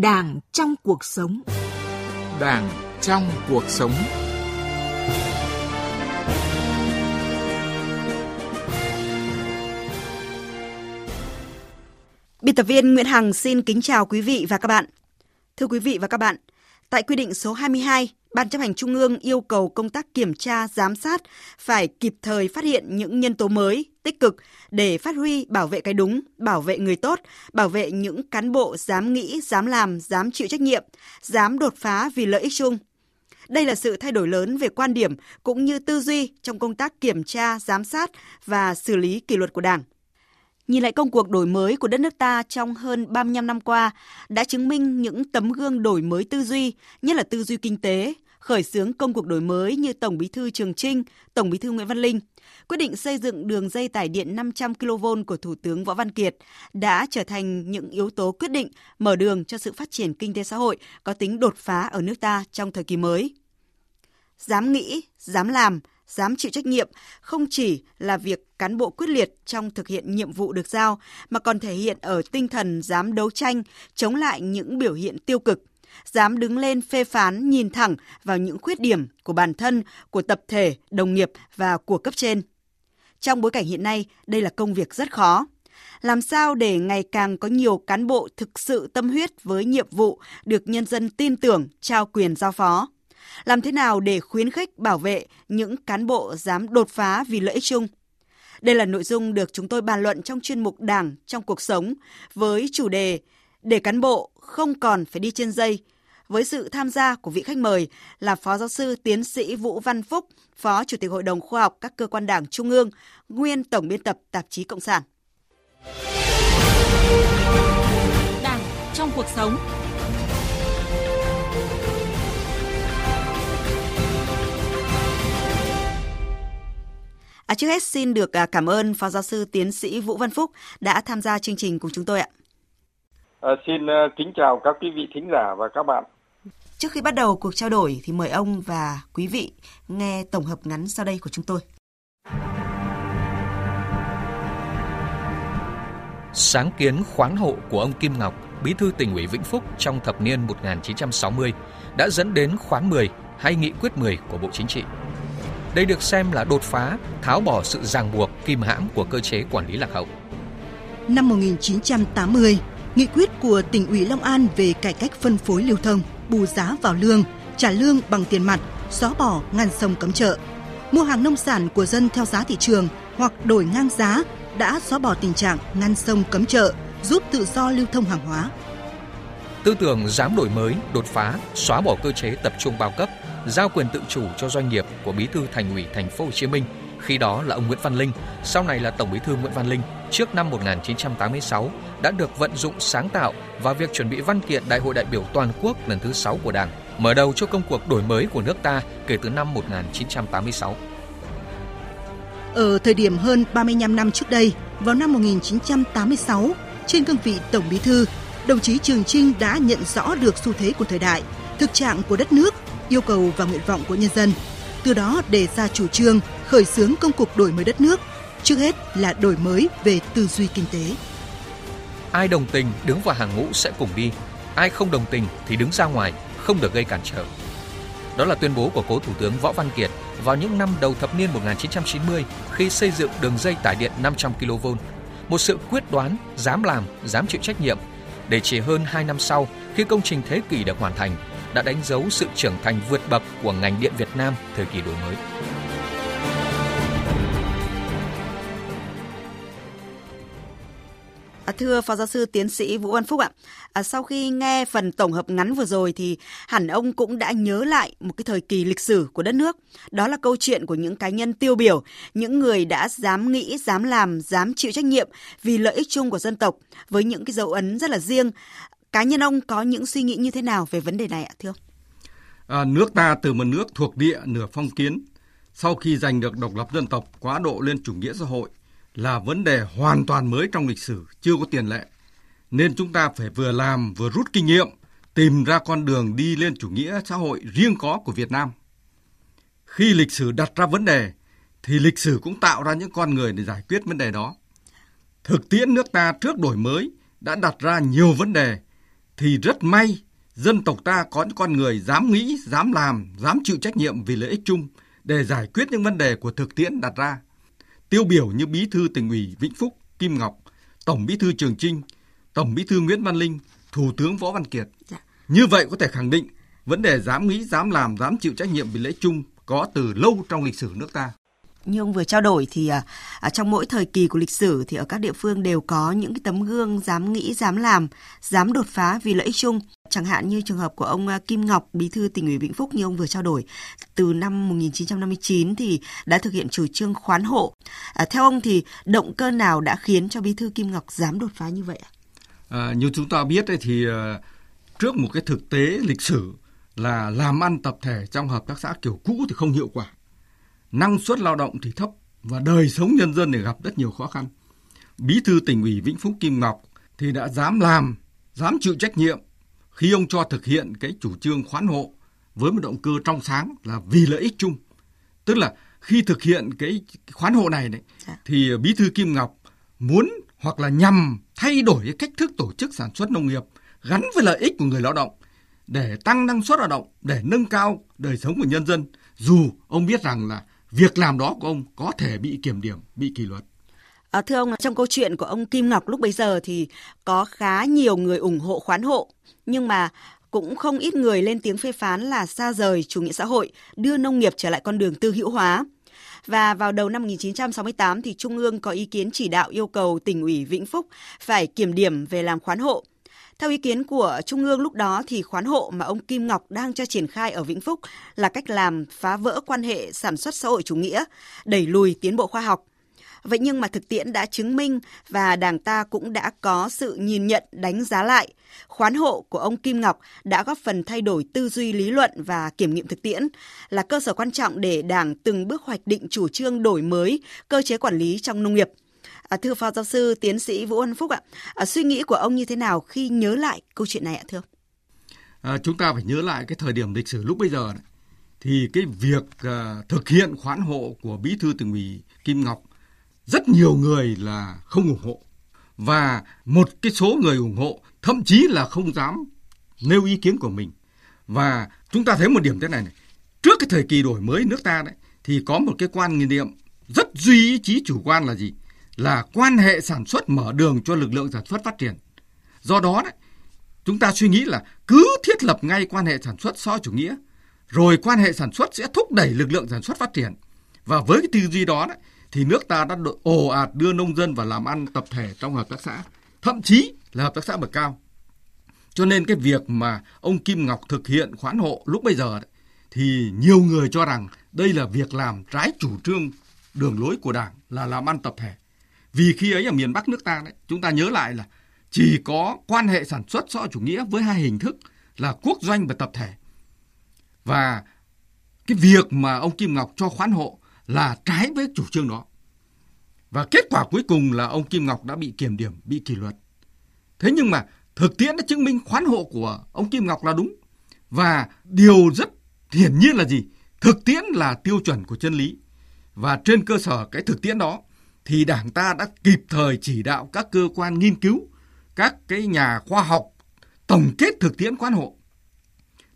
Đảng trong cuộc sống. Đảng trong cuộc sống. Biên tập viên Nguyễn Hằng xin kính chào quý vị và các bạn. Thưa quý vị và các bạn, tại quy định số 22, Ban chấp hành Trung ương yêu cầu công tác kiểm tra, giám sát phải kịp thời phát hiện những nhân tố mới, tích cực để phát huy bảo vệ cái đúng, bảo vệ người tốt, bảo vệ những cán bộ dám nghĩ, dám làm, dám chịu trách nhiệm, dám đột phá vì lợi ích chung. Đây là sự thay đổi lớn về quan điểm cũng như tư duy trong công tác kiểm tra, giám sát và xử lý kỷ luật của Đảng. Nhìn lại công cuộc đổi mới của đất nước ta trong hơn 35 năm qua đã chứng minh những tấm gương đổi mới tư duy, nhất là tư duy kinh tế, khởi xướng công cuộc đổi mới như Tổng Bí thư Trường Trinh, Tổng Bí thư Nguyễn Văn Linh, quyết định xây dựng đường dây tải điện 500 kV của Thủ tướng Võ Văn Kiệt đã trở thành những yếu tố quyết định mở đường cho sự phát triển kinh tế xã hội có tính đột phá ở nước ta trong thời kỳ mới. Dám nghĩ, dám làm, dám chịu trách nhiệm không chỉ là việc cán bộ quyết liệt trong thực hiện nhiệm vụ được giao mà còn thể hiện ở tinh thần dám đấu tranh chống lại những biểu hiện tiêu cực – dám đứng lên phê phán nhìn thẳng vào những khuyết điểm của bản thân, của tập thể, đồng nghiệp và của cấp trên. Trong bối cảnh hiện nay, đây là công việc rất khó. Làm sao để ngày càng có nhiều cán bộ thực sự tâm huyết với nhiệm vụ được nhân dân tin tưởng, trao quyền giao phó? Làm thế nào để khuyến khích bảo vệ những cán bộ dám đột phá vì lợi ích chung? Đây là nội dung được chúng tôi bàn luận trong chuyên mục Đảng trong cuộc sống với chủ đề để cán bộ không còn phải đi trên dây, với sự tham gia của vị khách mời là Phó Giáo sư Tiến sĩ Vũ Văn Phúc, Phó Chủ tịch Hội đồng Khoa học các cơ quan Đảng Trung ương, nguyên Tổng biên tập tạp chí Cộng sản. Đảng trong cuộc sống À, trước hết xin được à, cảm ơn Phó Giáo sư Tiến sĩ Vũ Văn Phúc đã tham gia chương trình cùng chúng tôi ạ. À, xin uh, kính chào các quý vị thính giả và các bạn. Trước khi bắt đầu cuộc trao đổi thì mời ông và quý vị nghe tổng hợp ngắn sau đây của chúng tôi. Sáng kiến khoán hộ của ông Kim Ngọc, bí thư tỉnh ủy Vĩnh Phúc trong thập niên 1960 đã dẫn đến khoán 10 hay nghị quyết 10 của Bộ Chính trị. Đây được xem là đột phá, tháo bỏ sự ràng buộc kim hãm của cơ chế quản lý lạc hậu. Năm 1980, nghị quyết của tỉnh ủy Long An về cải cách phân phối lưu thông, bù giá vào lương, trả lương bằng tiền mặt, xóa bỏ ngăn sông cấm chợ. Mua hàng nông sản của dân theo giá thị trường hoặc đổi ngang giá đã xóa bỏ tình trạng ngăn sông cấm chợ, giúp tự do lưu thông hàng hóa. Tư tưởng dám đổi mới, đột phá, xóa bỏ cơ chế tập trung bao cấp, giao quyền tự chủ cho doanh nghiệp của Bí thư Thành ủy Thành phố Hồ Chí Minh, khi đó là ông Nguyễn Văn Linh, sau này là Tổng Bí thư Nguyễn Văn Linh, trước năm 1986 đã được vận dụng sáng tạo vào việc chuẩn bị văn kiện Đại hội đại biểu toàn quốc lần thứ 6 của Đảng, mở đầu cho công cuộc đổi mới của nước ta kể từ năm 1986. Ở thời điểm hơn 35 năm trước đây, vào năm 1986, trên cương vị Tổng Bí thư, đồng chí Trường Trinh đã nhận rõ được xu thế của thời đại, thực trạng của đất nước, yêu cầu và nguyện vọng của nhân dân. Từ đó đề ra chủ trương khởi xướng công cuộc đổi mới đất nước, trước hết là đổi mới về tư duy kinh tế. Ai đồng tình đứng vào hàng ngũ sẽ cùng đi, ai không đồng tình thì đứng ra ngoài, không được gây cản trở. Đó là tuyên bố của cố Thủ tướng Võ Văn Kiệt vào những năm đầu thập niên 1990 khi xây dựng đường dây tải điện 500 kV. Một sự quyết đoán, dám làm, dám chịu trách nhiệm để chỉ hơn 2 năm sau khi công trình thế kỷ được hoàn thành đã đánh dấu sự trưởng thành vượt bậc của ngành điện Việt Nam thời kỳ đổi mới. À, thưa Phó Giáo sư Tiến sĩ Vũ Văn Phúc ạ, à, sau khi nghe phần tổng hợp ngắn vừa rồi thì hẳn ông cũng đã nhớ lại một cái thời kỳ lịch sử của đất nước. Đó là câu chuyện của những cá nhân tiêu biểu, những người đã dám nghĩ, dám làm, dám chịu trách nhiệm vì lợi ích chung của dân tộc với những cái dấu ấn rất là riêng. Cá nhân ông có những suy nghĩ như thế nào về vấn đề này ạ thưa ông? À, nước ta từ một nước thuộc địa nửa phong kiến, sau khi giành được độc lập dân tộc quá độ lên chủ nghĩa xã hội là vấn đề hoàn toàn mới trong lịch sử, chưa có tiền lệ. Nên chúng ta phải vừa làm vừa rút kinh nghiệm, tìm ra con đường đi lên chủ nghĩa xã hội riêng có của Việt Nam. Khi lịch sử đặt ra vấn đề, thì lịch sử cũng tạo ra những con người để giải quyết vấn đề đó. Thực tiễn nước ta trước đổi mới đã đặt ra nhiều vấn đề thì rất may dân tộc ta có những con người dám nghĩ, dám làm, dám chịu trách nhiệm vì lợi ích chung để giải quyết những vấn đề của thực tiễn đặt ra. Tiêu biểu như Bí thư tỉnh ủy Vĩnh Phúc Kim Ngọc, Tổng Bí thư Trường Trinh, Tổng Bí thư Nguyễn Văn Linh, Thủ tướng Võ Văn Kiệt. Dạ. Như vậy có thể khẳng định vấn đề dám nghĩ, dám làm, dám chịu trách nhiệm vì ích chung có từ lâu trong lịch sử nước ta như ông vừa trao đổi thì à, à, trong mỗi thời kỳ của lịch sử thì ở các địa phương đều có những cái tấm gương dám nghĩ, dám làm, dám đột phá vì lợi ích chung. Chẳng hạn như trường hợp của ông à, Kim Ngọc, bí thư tỉnh ủy Vĩnh Phúc như ông vừa trao đổi, từ năm 1959 thì đã thực hiện chủ trương khoán hộ. À, theo ông thì động cơ nào đã khiến cho bí thư Kim Ngọc dám đột phá như vậy ạ? À, như chúng ta biết thì à, trước một cái thực tế lịch sử là làm ăn tập thể trong hợp tác xã kiểu cũ thì không hiệu quả năng suất lao động thì thấp và đời sống nhân dân thì gặp rất nhiều khó khăn. Bí thư tỉnh ủy Vĩnh Phúc Kim Ngọc thì đã dám làm, dám chịu trách nhiệm khi ông cho thực hiện cái chủ trương khoán hộ với một động cơ trong sáng là vì lợi ích chung. Tức là khi thực hiện cái khoán hộ này đấy dạ. thì Bí thư Kim Ngọc muốn hoặc là nhằm thay đổi cái cách thức tổ chức sản xuất nông nghiệp gắn với lợi ích của người lao động để tăng năng suất lao động, để nâng cao đời sống của nhân dân. Dù ông biết rằng là việc làm đó của ông có thể bị kiểm điểm, bị kỷ luật. À, thưa ông, trong câu chuyện của ông Kim Ngọc lúc bấy giờ thì có khá nhiều người ủng hộ khoán hộ, nhưng mà cũng không ít người lên tiếng phê phán là xa rời chủ nghĩa xã hội, đưa nông nghiệp trở lại con đường tư hữu hóa. Và vào đầu năm 1968 thì Trung ương có ý kiến chỉ đạo yêu cầu tỉnh ủy Vĩnh Phúc phải kiểm điểm về làm khoán hộ. Theo ý kiến của Trung ương lúc đó thì khoán hộ mà ông Kim Ngọc đang cho triển khai ở Vĩnh Phúc là cách làm phá vỡ quan hệ sản xuất xã hội chủ nghĩa, đẩy lùi tiến bộ khoa học. Vậy nhưng mà thực tiễn đã chứng minh và Đảng ta cũng đã có sự nhìn nhận đánh giá lại. Khoán hộ của ông Kim Ngọc đã góp phần thay đổi tư duy lý luận và kiểm nghiệm thực tiễn, là cơ sở quan trọng để Đảng từng bước hoạch định chủ trương đổi mới cơ chế quản lý trong nông nghiệp – À, thưa phó giáo sư tiến sĩ Vũ Văn Phúc ạ, à, suy nghĩ của ông như thế nào khi nhớ lại câu chuyện này ạ thưa? À, chúng ta phải nhớ lại cái thời điểm lịch sử lúc bây giờ này, thì cái việc à, thực hiện khoán hộ của bí thư tỉnh ủy Kim Ngọc rất nhiều người là không ủng hộ. Và một cái số người ủng hộ thậm chí là không dám nêu ý kiến của mình. Và chúng ta thấy một điểm thế này này. Trước cái thời kỳ đổi mới nước ta đấy thì có một cái quan niệm rất duy ý chí chủ quan là gì? Là quan hệ sản xuất mở đường cho lực lượng sản xuất phát triển. Do đó đấy, chúng ta suy nghĩ là cứ thiết lập ngay quan hệ sản xuất so chủ nghĩa, rồi quan hệ sản xuất sẽ thúc đẩy lực lượng sản xuất phát triển. Và với cái tư duy đó đấy, thì nước ta đã ồ ạt đưa nông dân vào làm ăn tập thể trong hợp tác xã, thậm chí là hợp tác xã bậc cao. Cho nên cái việc mà ông Kim Ngọc thực hiện khoán hộ lúc bây giờ đấy, thì nhiều người cho rằng đây là việc làm trái chủ trương đường lối của Đảng là làm ăn tập thể. Vì khi ấy ở miền Bắc nước ta đấy, chúng ta nhớ lại là chỉ có quan hệ sản xuất xã hội chủ nghĩa với hai hình thức là quốc doanh và tập thể. Và cái việc mà ông Kim Ngọc cho khoán hộ là trái với chủ trương đó. Và kết quả cuối cùng là ông Kim Ngọc đã bị kiểm điểm, bị kỷ luật. Thế nhưng mà thực tiễn đã chứng minh khoán hộ của ông Kim Ngọc là đúng. Và điều rất hiển nhiên là gì? Thực tiễn là tiêu chuẩn của chân lý. Và trên cơ sở cái thực tiễn đó thì Đảng ta đã kịp thời chỉ đạo các cơ quan nghiên cứu, các cái nhà khoa học tổng kết thực tiễn khoán hộ.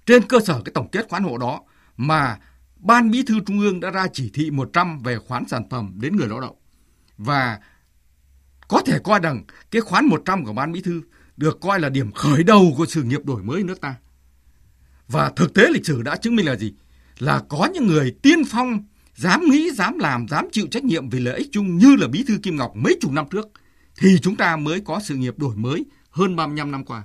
Trên cơ sở cái tổng kết khoán hộ đó mà Ban Bí thư Trung ương đã ra chỉ thị 100 về khoán sản phẩm đến người lao động. Và có thể coi rằng cái khoán 100 của Ban Bí thư được coi là điểm khởi đầu của sự nghiệp đổi mới nước ta. Và thực tế lịch sử đã chứng minh là gì? Là có những người tiên phong dám nghĩ, dám làm, dám chịu trách nhiệm vì lợi ích chung như là Bí thư Kim Ngọc mấy chục năm trước, thì chúng ta mới có sự nghiệp đổi mới hơn 35 năm qua.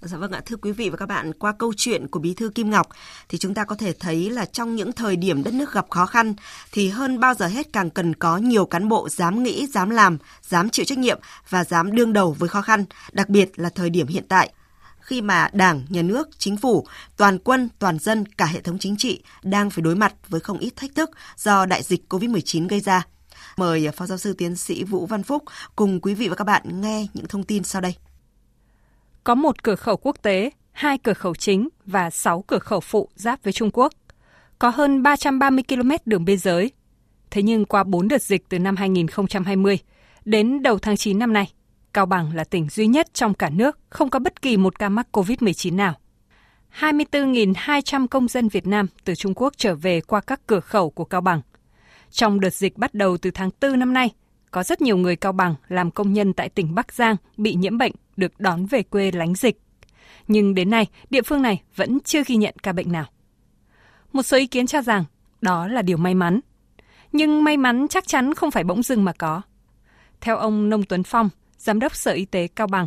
Dạ vâng ạ, thưa quý vị và các bạn, qua câu chuyện của Bí thư Kim Ngọc thì chúng ta có thể thấy là trong những thời điểm đất nước gặp khó khăn thì hơn bao giờ hết càng cần có nhiều cán bộ dám nghĩ, dám làm, dám chịu trách nhiệm và dám đương đầu với khó khăn, đặc biệt là thời điểm hiện tại khi mà Đảng, Nhà nước, Chính phủ, toàn quân, toàn dân, cả hệ thống chính trị đang phải đối mặt với không ít thách thức do đại dịch COVID-19 gây ra. Mời Phó Giáo sư Tiến sĩ Vũ Văn Phúc cùng quý vị và các bạn nghe những thông tin sau đây. Có một cửa khẩu quốc tế, hai cửa khẩu chính và sáu cửa khẩu phụ giáp với Trung Quốc. Có hơn 330 km đường biên giới. Thế nhưng qua 4 đợt dịch từ năm 2020 đến đầu tháng 9 năm nay, Cao Bằng là tỉnh duy nhất trong cả nước không có bất kỳ một ca mắc COVID-19 nào. 24.200 công dân Việt Nam từ Trung Quốc trở về qua các cửa khẩu của Cao Bằng. Trong đợt dịch bắt đầu từ tháng 4 năm nay, có rất nhiều người Cao Bằng làm công nhân tại tỉnh Bắc Giang bị nhiễm bệnh được đón về quê lánh dịch. Nhưng đến nay, địa phương này vẫn chưa ghi nhận ca bệnh nào. Một số ý kiến cho rằng đó là điều may mắn. Nhưng may mắn chắc chắn không phải bỗng dưng mà có. Theo ông Nông Tuấn Phong, Giám đốc Sở Y tế Cao Bằng,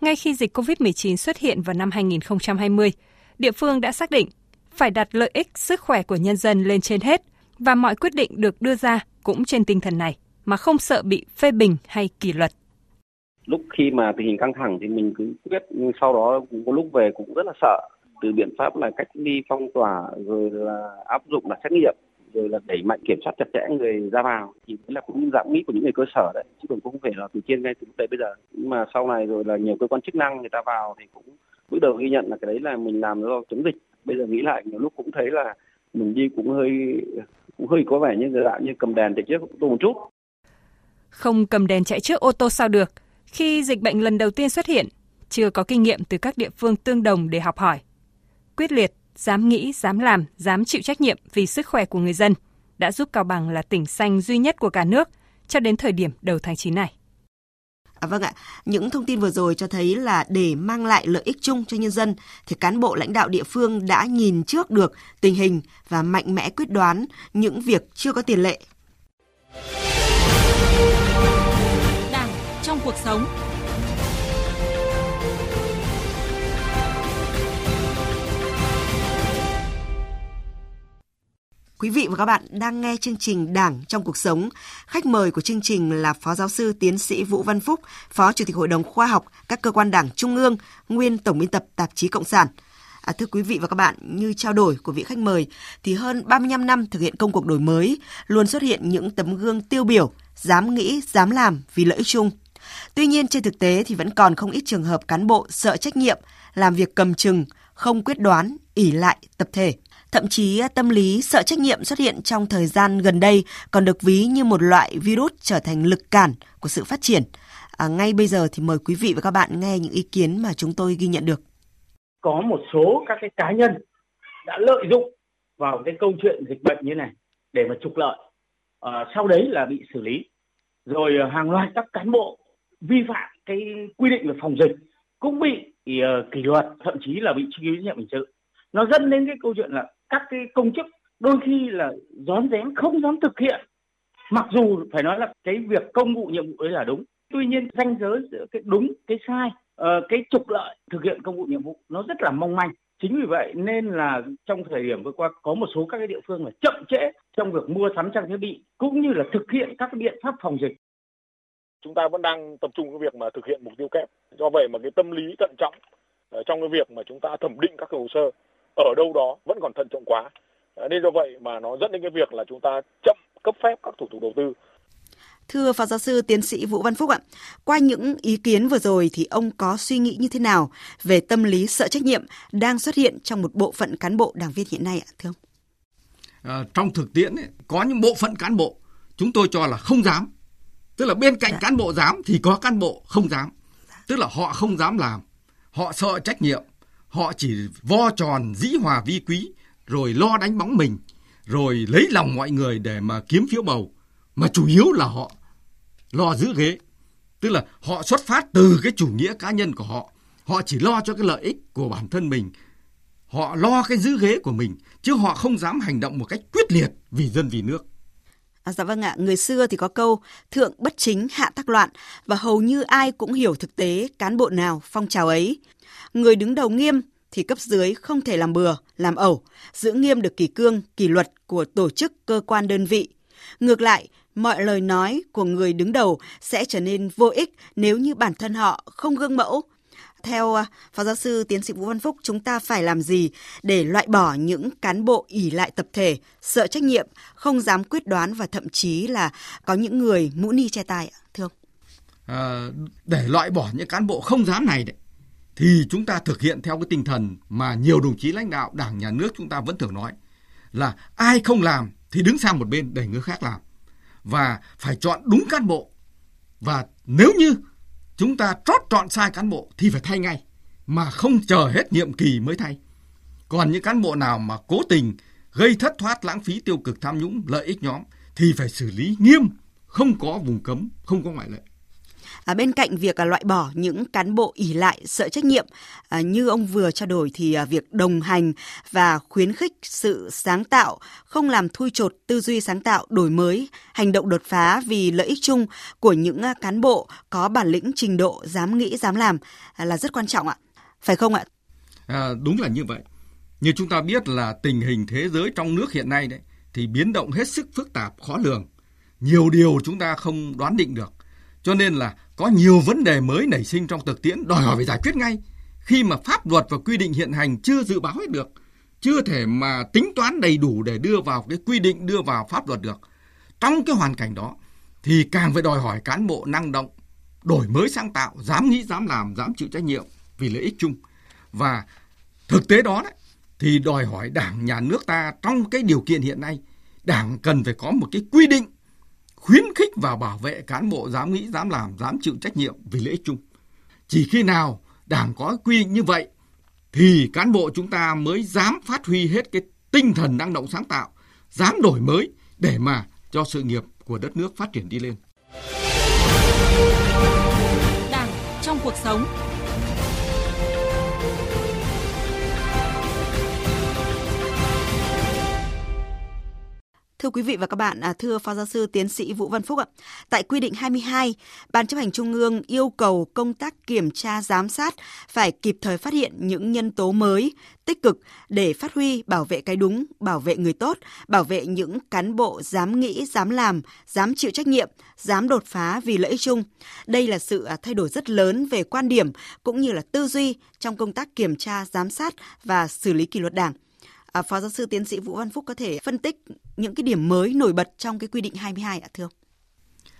ngay khi dịch COVID-19 xuất hiện vào năm 2020, địa phương đã xác định phải đặt lợi ích sức khỏe của nhân dân lên trên hết và mọi quyết định được đưa ra cũng trên tinh thần này mà không sợ bị phê bình hay kỷ luật. Lúc khi mà tình hình căng thẳng thì mình cứ quyết nhưng sau đó cũng có lúc về cũng rất là sợ. Từ biện pháp là cách ly phong tỏa rồi là áp dụng là xét nghiệm rồi là đẩy mạnh kiểm soát chặt chẽ người ra vào. Thì đấy là cũng dạng nghĩ của những người cơ sở đấy, chứ còn cũng không phải là từ trên ngay từ lúc đấy bây giờ. Nhưng mà sau này rồi là nhiều cơ quan chức năng người ta vào thì cũng, bước đầu ghi nhận là cái đấy là mình làm do chống dịch. Bây giờ nghĩ lại, nhiều lúc cũng thấy là mình đi cũng hơi cũng hơi có vẻ như người dạng như cầm đèn chạy trước tôi một chút. Không cầm đèn chạy trước ô tô sao được. Khi dịch bệnh lần đầu tiên xuất hiện, chưa có kinh nghiệm từ các địa phương tương đồng để học hỏi. Quyết liệt dám nghĩ, dám làm, dám chịu trách nhiệm vì sức khỏe của người dân đã giúp Cao Bằng là tỉnh xanh duy nhất của cả nước cho đến thời điểm đầu tháng 9 này. À, vâng ạ, những thông tin vừa rồi cho thấy là để mang lại lợi ích chung cho nhân dân thì cán bộ lãnh đạo địa phương đã nhìn trước được tình hình và mạnh mẽ quyết đoán những việc chưa có tiền lệ. Đảng trong cuộc sống Quý vị và các bạn đang nghe chương trình Đảng trong cuộc sống. Khách mời của chương trình là Phó Giáo sư Tiến sĩ Vũ Văn Phúc, Phó Chủ tịch Hội đồng Khoa học các cơ quan Đảng Trung ương, nguyên Tổng biên tập tạp chí Cộng sản. À, thưa quý vị và các bạn, như trao đổi của vị khách mời, thì hơn 35 năm thực hiện công cuộc đổi mới, luôn xuất hiện những tấm gương tiêu biểu, dám nghĩ, dám làm vì lợi ích chung. Tuy nhiên trên thực tế thì vẫn còn không ít trường hợp cán bộ sợ trách nhiệm, làm việc cầm chừng, không quyết đoán, ỉ lại tập thể. Thậm chí à, tâm lý sợ trách nhiệm xuất hiện trong thời gian gần đây còn được ví như một loại virus trở thành lực cản của sự phát triển. À, ngay bây giờ thì mời quý vị và các bạn nghe những ý kiến mà chúng tôi ghi nhận được. Có một số các cái cá nhân đã lợi dụng vào cái câu chuyện dịch bệnh như này để mà trục lợi. À, sau đấy là bị xử lý. Rồi à, hàng loạt các cán bộ vi phạm cái quy định về phòng dịch cũng bị uh, kỷ luật, thậm chí là bị truy cứu trách nhiệm hình sự. Nó dẫn đến cái câu chuyện là các cái công chức đôi khi là rón rén không dám thực hiện. Mặc dù phải nói là cái việc công vụ, nhiệm vụ ấy là đúng. Tuy nhiên ranh giới giữa cái đúng, cái sai ờ, cái trục lợi thực hiện công vụ, nhiệm vụ nó rất là mong manh. Chính vì vậy nên là trong thời điểm vừa qua có một số các cái địa phương là chậm trễ trong việc mua sắm trang thiết bị cũng như là thực hiện các biện pháp phòng dịch. Chúng ta vẫn đang tập trung cái việc mà thực hiện mục tiêu kép. Do vậy mà cái tâm lý thận trọng ờ, trong cái việc mà chúng ta thẩm định các cái hồ sơ ở đâu đó vẫn còn thận trọng quá nên do vậy mà nó dẫn đến cái việc là chúng ta chậm cấp phép các thủ tục đầu tư Thưa Phó Giáo sư Tiến sĩ Vũ Văn Phúc ạ, qua những ý kiến vừa rồi thì ông có suy nghĩ như thế nào về tâm lý sợ trách nhiệm đang xuất hiện trong một bộ phận cán bộ đảng viên hiện nay ạ, thưa ông? À, trong thực tiễn ấy, có những bộ phận cán bộ chúng tôi cho là không dám. Tức là bên cạnh dạ. cán bộ dám thì có cán bộ không dám. Tức là họ không dám làm, họ sợ trách nhiệm, họ chỉ vo tròn dĩ hòa vi quý rồi lo đánh bóng mình rồi lấy lòng mọi người để mà kiếm phiếu bầu. Mà chủ yếu là họ lo giữ ghế. Tức là họ xuất phát từ cái chủ nghĩa cá nhân của họ. Họ chỉ lo cho cái lợi ích của bản thân mình. Họ lo cái giữ ghế của mình chứ họ không dám hành động một cách quyết liệt vì dân vì nước. À, dạ vâng ạ, người xưa thì có câu thượng bất chính hạ tác loạn. Và hầu như ai cũng hiểu thực tế cán bộ nào phong trào ấy. Người đứng đầu nghiêm thì cấp dưới không thể làm bừa, làm ẩu, giữ nghiêm được kỷ cương, kỷ luật của tổ chức, cơ quan đơn vị. Ngược lại, mọi lời nói của người đứng đầu sẽ trở nên vô ích nếu như bản thân họ không gương mẫu. Theo à, Phó Giáo sư Tiến sĩ Vũ Văn Phúc, chúng ta phải làm gì để loại bỏ những cán bộ ỉ lại tập thể, sợ trách nhiệm, không dám quyết đoán và thậm chí là có những người mũ ni che tai, thưa ông? À, để loại bỏ những cán bộ không dám này đấy, thì chúng ta thực hiện theo cái tinh thần mà nhiều đồng chí lãnh đạo đảng nhà nước chúng ta vẫn thường nói là ai không làm thì đứng sang một bên để người khác làm và phải chọn đúng cán bộ và nếu như chúng ta trót chọn sai cán bộ thì phải thay ngay mà không chờ hết nhiệm kỳ mới thay. Còn những cán bộ nào mà cố tình gây thất thoát lãng phí tiêu cực tham nhũng lợi ích nhóm thì phải xử lý nghiêm, không có vùng cấm, không có ngoại lệ. À, bên cạnh việc à, loại bỏ những cán bộ ỉ lại sợ trách nhiệm à, như ông vừa trao đổi thì à, việc đồng hành và khuyến khích sự sáng tạo không làm thui chột tư duy sáng tạo đổi mới hành động đột phá vì lợi ích chung của những à, cán bộ có bản lĩnh trình độ dám nghĩ dám làm à, là rất quan trọng ạ phải không ạ À, đúng là như vậy. Như chúng ta biết là tình hình thế giới trong nước hiện nay đấy thì biến động hết sức phức tạp, khó lường. Nhiều điều chúng ta không đoán định được. Cho nên là có nhiều vấn đề mới nảy sinh trong thực tiễn đòi hỏi phải giải quyết ngay. Khi mà pháp luật và quy định hiện hành chưa dự báo hết được, chưa thể mà tính toán đầy đủ để đưa vào cái quy định đưa vào pháp luật được. Trong cái hoàn cảnh đó thì càng phải đòi hỏi cán bộ năng động, đổi mới sáng tạo, dám nghĩ, dám làm, dám chịu trách nhiệm vì lợi ích chung. Và thực tế đó đấy, thì đòi hỏi Đảng, Nhà nước ta trong cái điều kiện hiện nay, Đảng cần phải có một cái quy định khuyến khích và bảo vệ cán bộ dám nghĩ, dám làm, dám chịu trách nhiệm vì lợi ích chung. Chỉ khi nào Đảng có quy định như vậy thì cán bộ chúng ta mới dám phát huy hết cái tinh thần năng động sáng tạo, dám đổi mới để mà cho sự nghiệp của đất nước phát triển đi lên. Đảng trong cuộc sống. Thưa quý vị và các bạn, à, thưa Phó Giáo sư Tiến sĩ Vũ Văn Phúc ạ, tại quy định 22, Ban chấp hành Trung ương yêu cầu công tác kiểm tra giám sát phải kịp thời phát hiện những nhân tố mới, tích cực để phát huy bảo vệ cái đúng, bảo vệ người tốt, bảo vệ những cán bộ dám nghĩ, dám làm, dám chịu trách nhiệm, dám đột phá vì lợi ích chung. Đây là sự à, thay đổi rất lớn về quan điểm cũng như là tư duy trong công tác kiểm tra, giám sát và xử lý kỷ luật Đảng. À, Phó giáo sư tiến sĩ Vũ Văn Phúc có thể phân tích những cái điểm mới nổi bật trong cái quy định 22 ạ thưa ông?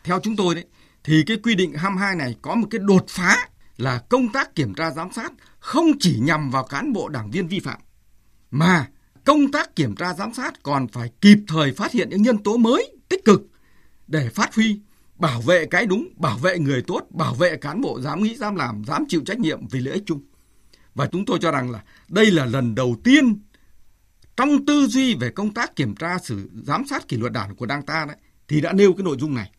Theo chúng tôi đấy thì cái quy định 22 này có một cái đột phá là công tác kiểm tra giám sát không chỉ nhằm vào cán bộ đảng viên vi phạm mà công tác kiểm tra giám sát còn phải kịp thời phát hiện những nhân tố mới tích cực để phát huy bảo vệ cái đúng, bảo vệ người tốt, bảo vệ cán bộ dám nghĩ, dám làm, dám chịu trách nhiệm vì lợi ích chung. Và chúng tôi cho rằng là đây là lần đầu tiên trong tư duy về công tác kiểm tra xử giám sát kỷ luật đảng của đảng ta đấy thì đã nêu cái nội dung này.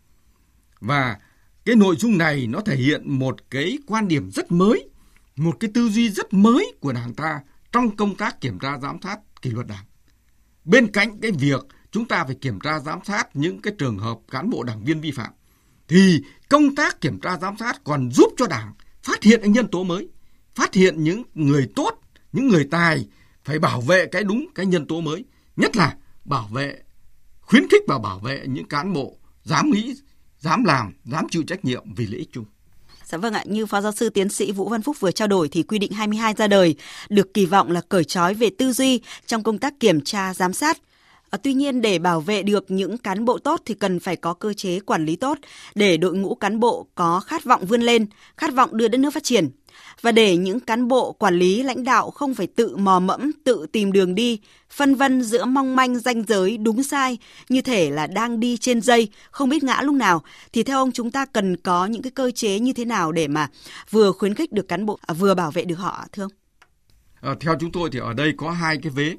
Và cái nội dung này nó thể hiện một cái quan điểm rất mới, một cái tư duy rất mới của đảng ta trong công tác kiểm tra giám sát kỷ luật đảng. Bên cạnh cái việc chúng ta phải kiểm tra giám sát những cái trường hợp cán bộ đảng viên vi phạm thì công tác kiểm tra giám sát còn giúp cho đảng phát hiện những nhân tố mới, phát hiện những người tốt, những người tài phải bảo vệ cái đúng cái nhân tố mới, nhất là bảo vệ khuyến khích và bảo vệ những cán bộ dám nghĩ, dám làm, dám chịu trách nhiệm vì lợi ích chung. Dạ vâng ạ, như Phó Giáo sư Tiến sĩ Vũ Văn Phúc vừa trao đổi thì quy định 22 ra đời được kỳ vọng là cởi trói về tư duy trong công tác kiểm tra giám sát. À, tuy nhiên để bảo vệ được những cán bộ tốt thì cần phải có cơ chế quản lý tốt để đội ngũ cán bộ có khát vọng vươn lên, khát vọng đưa đất nước phát triển. Và để những cán bộ quản lý lãnh đạo không phải tự mò mẫm, tự tìm đường đi, phân vân giữa mong manh danh giới đúng sai, như thể là đang đi trên dây, không biết ngã lúc nào, thì theo ông chúng ta cần có những cái cơ chế như thế nào để mà vừa khuyến khích được cán bộ, à, vừa bảo vệ được họ, thưa ông? À, theo chúng tôi thì ở đây có hai cái vế.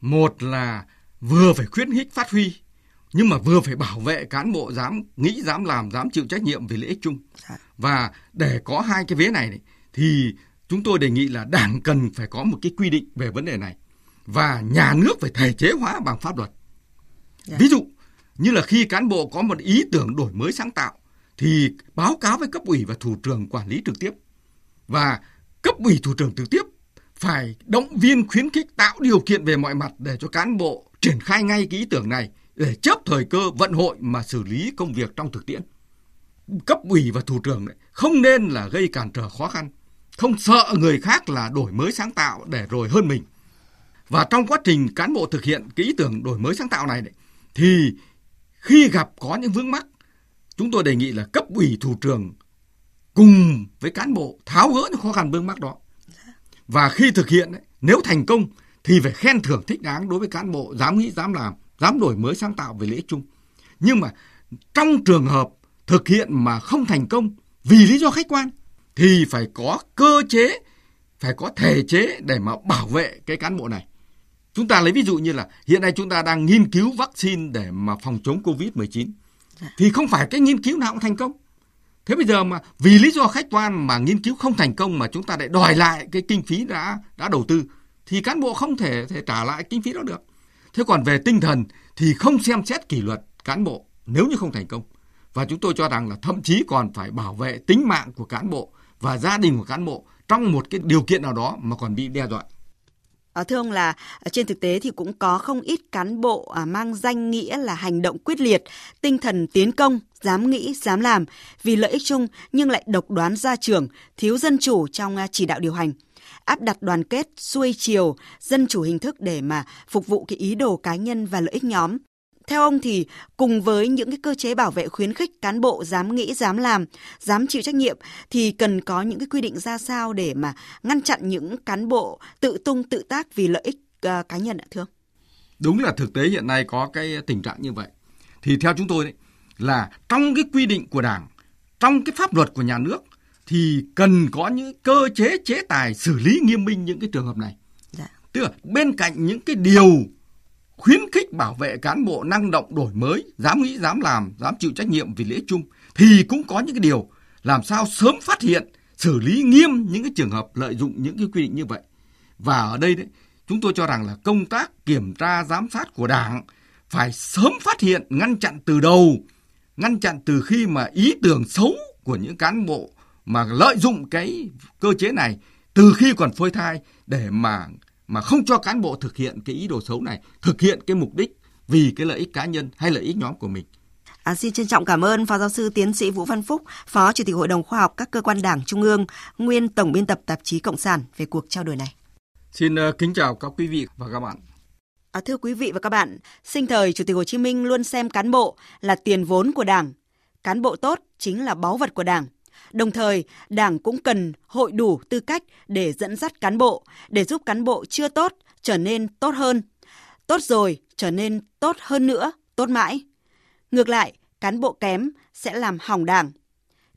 Một là vừa phải khuyến khích phát huy, nhưng mà vừa phải bảo vệ cán bộ dám nghĩ, dám làm, dám chịu trách nhiệm vì lợi ích chung. Và để có hai cái vế này, này thì chúng tôi đề nghị là đảng cần phải có một cái quy định về vấn đề này và nhà nước phải thể chế hóa bằng pháp luật. Yeah. Ví dụ như là khi cán bộ có một ý tưởng đổi mới sáng tạo thì báo cáo với cấp ủy và thủ trưởng quản lý trực tiếp và cấp ủy thủ trưởng trực tiếp phải động viên khuyến khích tạo điều kiện về mọi mặt để cho cán bộ triển khai ngay cái ý tưởng này để chấp thời cơ vận hội mà xử lý công việc trong thực tiễn. Cấp ủy và thủ trưởng không nên là gây cản trở khó khăn không sợ người khác là đổi mới sáng tạo để rồi hơn mình. Và trong quá trình cán bộ thực hiện cái ý tưởng đổi mới sáng tạo này đấy, thì khi gặp có những vướng mắc, chúng tôi đề nghị là cấp ủy thủ trưởng cùng với cán bộ tháo gỡ những khó khăn vướng mắc đó. Và khi thực hiện đấy, nếu thành công thì phải khen thưởng thích đáng đối với cán bộ dám nghĩ, dám làm, dám đổi mới sáng tạo về lễ chung. Nhưng mà trong trường hợp thực hiện mà không thành công vì lý do khách quan thì phải có cơ chế, phải có thể chế để mà bảo vệ cái cán bộ này. Chúng ta lấy ví dụ như là hiện nay chúng ta đang nghiên cứu vaccine để mà phòng chống Covid-19. Dạ. Thì không phải cái nghiên cứu nào cũng thành công. Thế bây giờ mà vì lý do khách quan mà nghiên cứu không thành công mà chúng ta lại đòi lại cái kinh phí đã đã đầu tư thì cán bộ không thể thể trả lại kinh phí đó được. Thế còn về tinh thần thì không xem xét kỷ luật cán bộ nếu như không thành công. Và chúng tôi cho rằng là thậm chí còn phải bảo vệ tính mạng của cán bộ và gia đình của cán bộ trong một cái điều kiện nào đó mà còn bị đe dọa. À, thưa ông là à, trên thực tế thì cũng có không ít cán bộ à, mang danh nghĩa là hành động quyết liệt, tinh thần tiến công, dám nghĩ, dám làm vì lợi ích chung nhưng lại độc đoán gia trưởng, thiếu dân chủ trong à, chỉ đạo điều hành áp đặt đoàn kết, xuôi chiều, dân chủ hình thức để mà phục vụ cái ý đồ cá nhân và lợi ích nhóm. Theo ông thì cùng với những cái cơ chế bảo vệ khuyến khích cán bộ dám nghĩ, dám làm, dám chịu trách nhiệm thì cần có những cái quy định ra sao để mà ngăn chặn những cán bộ tự tung tự tác vì lợi ích uh, cá nhân ạ thưa ông? Đúng là thực tế hiện nay có cái tình trạng như vậy. Thì theo chúng tôi đấy là trong cái quy định của Đảng, trong cái pháp luật của nhà nước thì cần có những cơ chế chế tài xử lý nghiêm minh những cái trường hợp này. Dạ. Tức là bên cạnh những cái điều khuyến khích bảo vệ cán bộ năng động đổi mới, dám nghĩ, dám làm, dám chịu trách nhiệm vì lễ chung thì cũng có những cái điều làm sao sớm phát hiện, xử lý nghiêm những cái trường hợp lợi dụng những cái quy định như vậy. Và ở đây đấy, chúng tôi cho rằng là công tác kiểm tra giám sát của Đảng phải sớm phát hiện, ngăn chặn từ đầu, ngăn chặn từ khi mà ý tưởng xấu của những cán bộ mà lợi dụng cái cơ chế này từ khi còn phôi thai để mà mà không cho cán bộ thực hiện cái ý đồ xấu này, thực hiện cái mục đích vì cái lợi ích cá nhân hay lợi ích nhóm của mình. À, xin trân trọng cảm ơn Phó Giáo sư Tiến sĩ Vũ Văn Phúc, Phó Chủ tịch Hội đồng Khoa học các cơ quan Đảng Trung ương, nguyên Tổng biên tập tạp chí Cộng sản về cuộc trao đổi này. Xin uh, kính chào các quý vị và các bạn. À, thưa quý vị và các bạn, sinh thời Chủ tịch Hồ Chí Minh luôn xem cán bộ là tiền vốn của Đảng. Cán bộ tốt chính là báu vật của Đảng. Đồng thời, Đảng cũng cần hội đủ tư cách để dẫn dắt cán bộ, để giúp cán bộ chưa tốt trở nên tốt hơn. Tốt rồi trở nên tốt hơn nữa, tốt mãi. Ngược lại, cán bộ kém sẽ làm hỏng Đảng.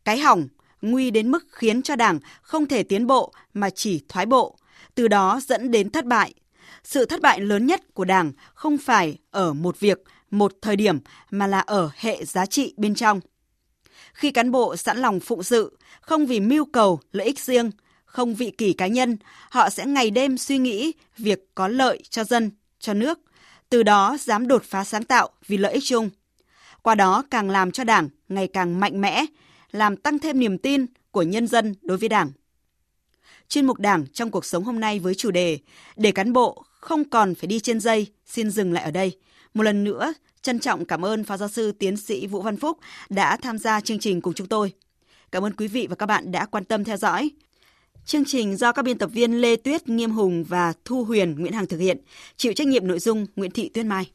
Cái hỏng nguy đến mức khiến cho Đảng không thể tiến bộ mà chỉ thoái bộ, từ đó dẫn đến thất bại. Sự thất bại lớn nhất của Đảng không phải ở một việc, một thời điểm mà là ở hệ giá trị bên trong. Khi cán bộ sẵn lòng phụng sự, không vì mưu cầu, lợi ích riêng, không vị kỷ cá nhân, họ sẽ ngày đêm suy nghĩ việc có lợi cho dân, cho nước, từ đó dám đột phá sáng tạo vì lợi ích chung. Qua đó càng làm cho Đảng ngày càng mạnh mẽ, làm tăng thêm niềm tin của nhân dân đối với Đảng. Chuyên mục Đảng trong cuộc sống hôm nay với chủ đề Để cán bộ không còn phải đi trên dây, xin dừng lại ở đây. Một lần nữa, Trân trọng cảm ơn Phó Giáo sư Tiến sĩ Vũ Văn Phúc đã tham gia chương trình cùng chúng tôi. Cảm ơn quý vị và các bạn đã quan tâm theo dõi. Chương trình do các biên tập viên Lê Tuyết, Nghiêm Hùng và Thu Huyền, Nguyễn Hằng thực hiện, chịu trách nhiệm nội dung Nguyễn Thị Tuyết Mai.